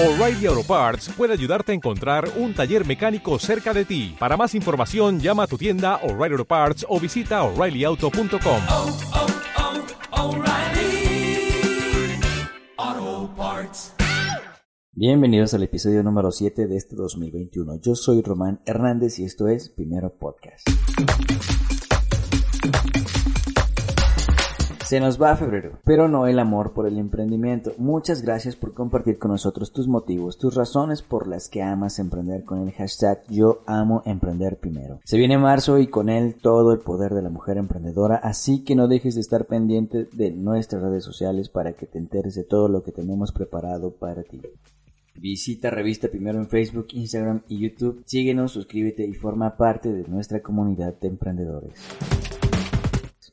O'Reilly Auto Parts puede ayudarte a encontrar un taller mecánico cerca de ti. Para más información, llama a tu tienda O'Reilly Auto Parts o visita oreillyauto.com. oh, oh, O'Reilly Auto Parts. Bienvenidos al episodio número 7 de este 2021. Yo soy Román Hernández y esto es Primero Podcast. Se nos va febrero, pero no el amor por el emprendimiento. Muchas gracias por compartir con nosotros tus motivos, tus razones por las que amas emprender con el hashtag Yo amo primero. Se viene marzo y con él todo el poder de la mujer emprendedora, así que no dejes de estar pendiente de nuestras redes sociales para que te enteres de todo lo que tenemos preparado para ti. Visita Revista Primero en Facebook, Instagram y YouTube. Síguenos, suscríbete y forma parte de nuestra comunidad de emprendedores.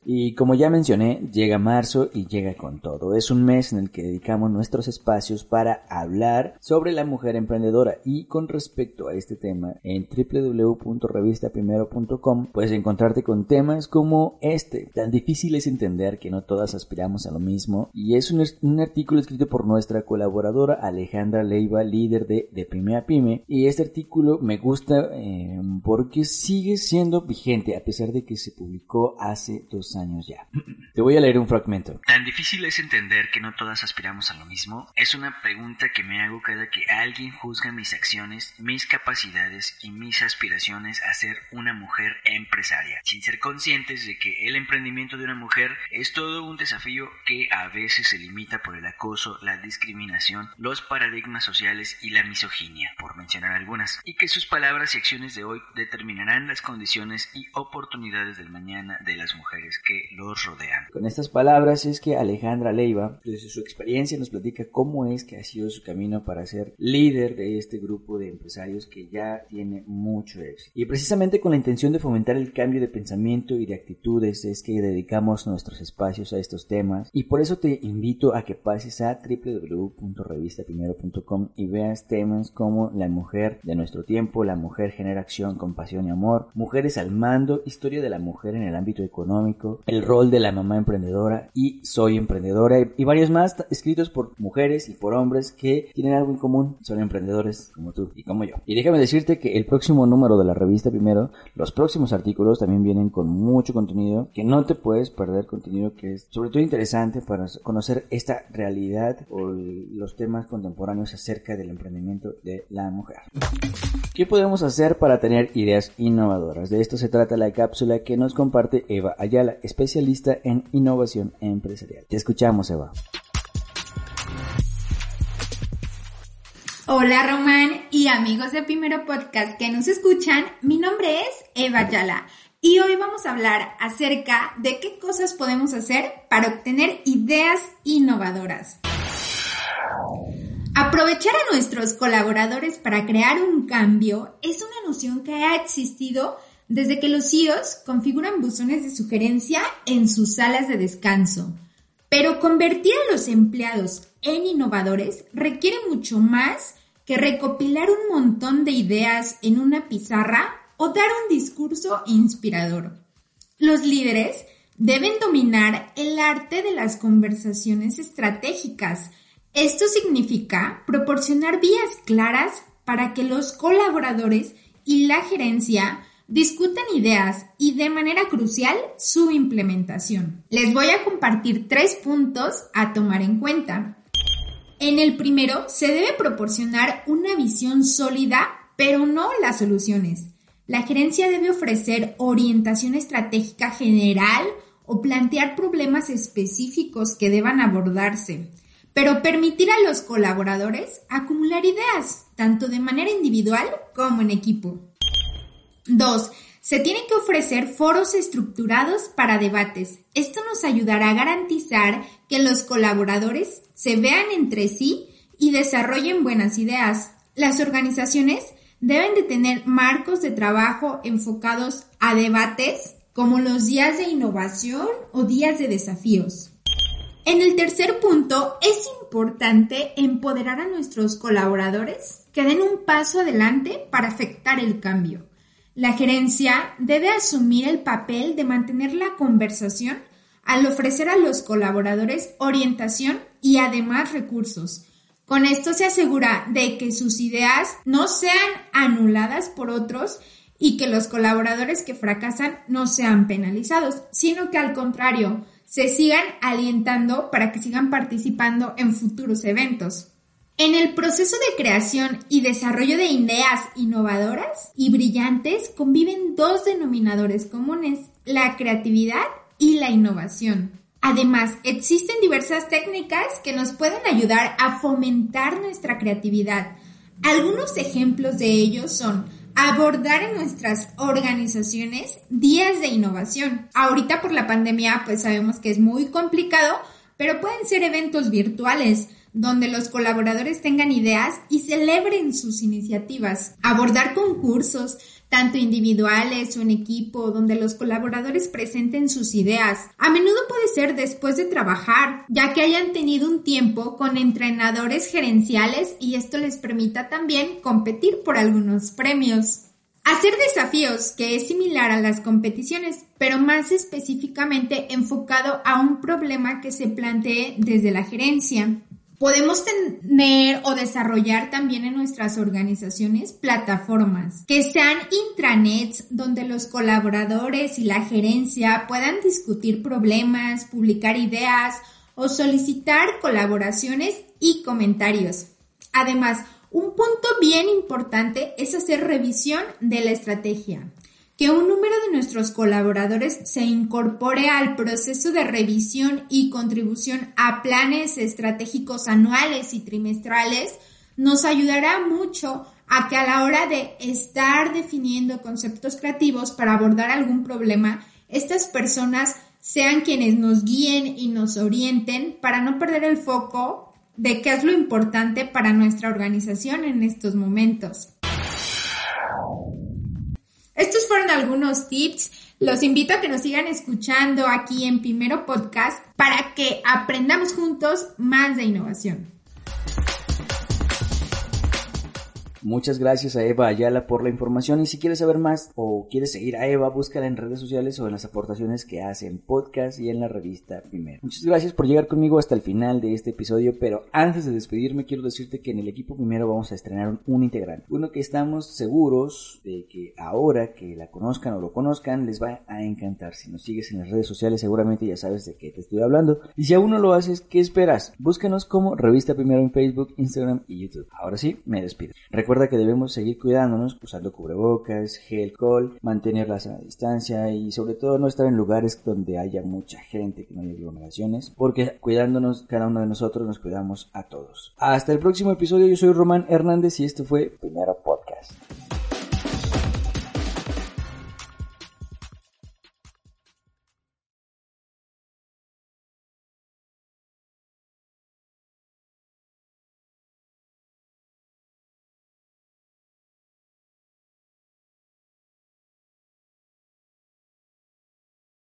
Y como ya mencioné, llega marzo y llega con todo. Es un mes en el que dedicamos nuestros espacios para hablar sobre la mujer emprendedora. Y con respecto a este tema en www.revistaprimero.com puedes encontrarte con temas como este, tan difíciles de entender que no todas aspiramos a lo mismo. Y es un, un artículo escrito por nuestra colaboradora Alejandra Leiva, líder de De Pyme a Pyme. Y este artículo me gusta eh, porque sigue siendo vigente a pesar de que se publicó hace dos ya. Te voy a leer un fragmento. ¿Tan difícil es entender que no todas aspiramos a lo mismo? Es una pregunta que me hago cada que alguien juzga mis acciones, mis capacidades y mis aspiraciones a ser una mujer empresaria, sin ser conscientes de que el emprendimiento de una mujer es todo un desafío que a veces se limita por el acoso, la discriminación, los paradigmas sociales y la misoginia, por mencionar algunas, y que sus palabras y acciones de hoy determinarán las condiciones y oportunidades del mañana de las mujeres que los rodean. Con estas palabras es que Alejandra Leiva, desde su experiencia, nos platica cómo es que ha sido su camino para ser líder de este grupo de empresarios que ya tiene mucho éxito. Y precisamente con la intención de fomentar el cambio de pensamiento y de actitudes es que dedicamos nuestros espacios a estos temas y por eso te invito a que pases a www.revistaprimero.com y veas temas como la mujer de nuestro tiempo, la mujer genera acción, compasión y amor, mujeres al mando, historia de la mujer en el ámbito económico, el rol de la mamá emprendedora y soy emprendedora y varios más escritos por mujeres y por hombres que tienen algo en común, son emprendedores como tú y como yo. Y déjame decirte que el próximo número de la revista primero, los próximos artículos también vienen con mucho contenido que no te puedes perder contenido que es sobre todo interesante para conocer esta realidad o los temas contemporáneos acerca del emprendimiento de la mujer. ¿Qué podemos hacer para tener ideas innovadoras? De esto se trata la cápsula que nos comparte Eva Ayala, especialista en innovación empresarial. Te escuchamos, Eva. Hola Román y amigos de Primero Podcast que nos escuchan, mi nombre es Eva Ayala y hoy vamos a hablar acerca de qué cosas podemos hacer para obtener ideas innovadoras. Aprovechar a nuestros colaboradores para crear un cambio es una noción que ha existido desde que los CEOs configuran buzones de sugerencia en sus salas de descanso. Pero convertir a los empleados en innovadores requiere mucho más que recopilar un montón de ideas en una pizarra o dar un discurso inspirador. Los líderes deben dominar el arte de las conversaciones estratégicas. Esto significa proporcionar vías claras para que los colaboradores y la gerencia discutan ideas y de manera crucial su implementación. Les voy a compartir tres puntos a tomar en cuenta. En el primero, se debe proporcionar una visión sólida, pero no las soluciones. La gerencia debe ofrecer orientación estratégica general o plantear problemas específicos que deban abordarse, pero permitir a los colaboradores acumular ideas, tanto de manera individual como en equipo. 2. Se tienen que ofrecer foros estructurados para debates. Esto nos ayudará a garantizar que los colaboradores se vean entre sí y desarrollen buenas ideas. Las organizaciones deben de tener marcos de trabajo enfocados a debates como los días de innovación o días de desafíos. En el tercer punto, es importante empoderar a nuestros colaboradores que den un paso adelante para afectar el cambio. La gerencia debe asumir el papel de mantener la conversación al ofrecer a los colaboradores orientación y además recursos. Con esto se asegura de que sus ideas no sean anuladas por otros y que los colaboradores que fracasan no sean penalizados, sino que al contrario, se sigan alientando para que sigan participando en futuros eventos. En el proceso de creación y desarrollo de ideas innovadoras y brillantes conviven dos denominadores comunes, la creatividad y la innovación. Además, existen diversas técnicas que nos pueden ayudar a fomentar nuestra creatividad. Algunos ejemplos de ellos son abordar en nuestras organizaciones días de innovación. Ahorita por la pandemia pues sabemos que es muy complicado, pero pueden ser eventos virtuales donde los colaboradores tengan ideas y celebren sus iniciativas. Abordar concursos, tanto individuales o en equipo, donde los colaboradores presenten sus ideas. A menudo puede ser después de trabajar, ya que hayan tenido un tiempo con entrenadores gerenciales y esto les permita también competir por algunos premios. Hacer desafíos, que es similar a las competiciones, pero más específicamente enfocado a un problema que se plantee desde la gerencia. Podemos tener o desarrollar también en nuestras organizaciones plataformas que sean intranets donde los colaboradores y la gerencia puedan discutir problemas, publicar ideas o solicitar colaboraciones y comentarios. Además, un punto bien importante es hacer revisión de la estrategia que un número de nuestros colaboradores se incorpore al proceso de revisión y contribución a planes estratégicos anuales y trimestrales nos ayudará mucho a que a la hora de estar definiendo conceptos creativos para abordar algún problema, estas personas sean quienes nos guíen y nos orienten para no perder el foco de qué es lo importante para nuestra organización en estos momentos. Estos fueron algunos tips. Los invito a que nos sigan escuchando aquí en Primero Podcast para que aprendamos juntos más de innovación. Muchas gracias a Eva Ayala por la información y si quieres saber más o quieres seguir a Eva, búscala en redes sociales o en las aportaciones que hace en podcast y en la revista Primero. Muchas gracias por llegar conmigo hasta el final de este episodio, pero antes de despedirme quiero decirte que en el equipo Primero vamos a estrenar un, integrante, uno que estamos seguros de que ahora que la conozcan o lo conozcan les va a encantar. Si nos sigues en las redes sociales seguramente ya sabes de qué te estoy hablando y si aún no lo haces, ¿qué esperas? Búscanos como Revista Primero en Facebook, Instagram y YouTube. Ahora sí, me despido. Recuerda Recuerda que debemos seguir cuidándonos, usando cubrebocas, gel, col, mantener la distancia y sobre todo no estar en lugares donde haya mucha gente, que no haya aglomeraciones, porque cuidándonos cada uno de nosotros nos cuidamos a todos. Hasta el próximo episodio, yo soy Román Hernández y esto fue Primero Podcast.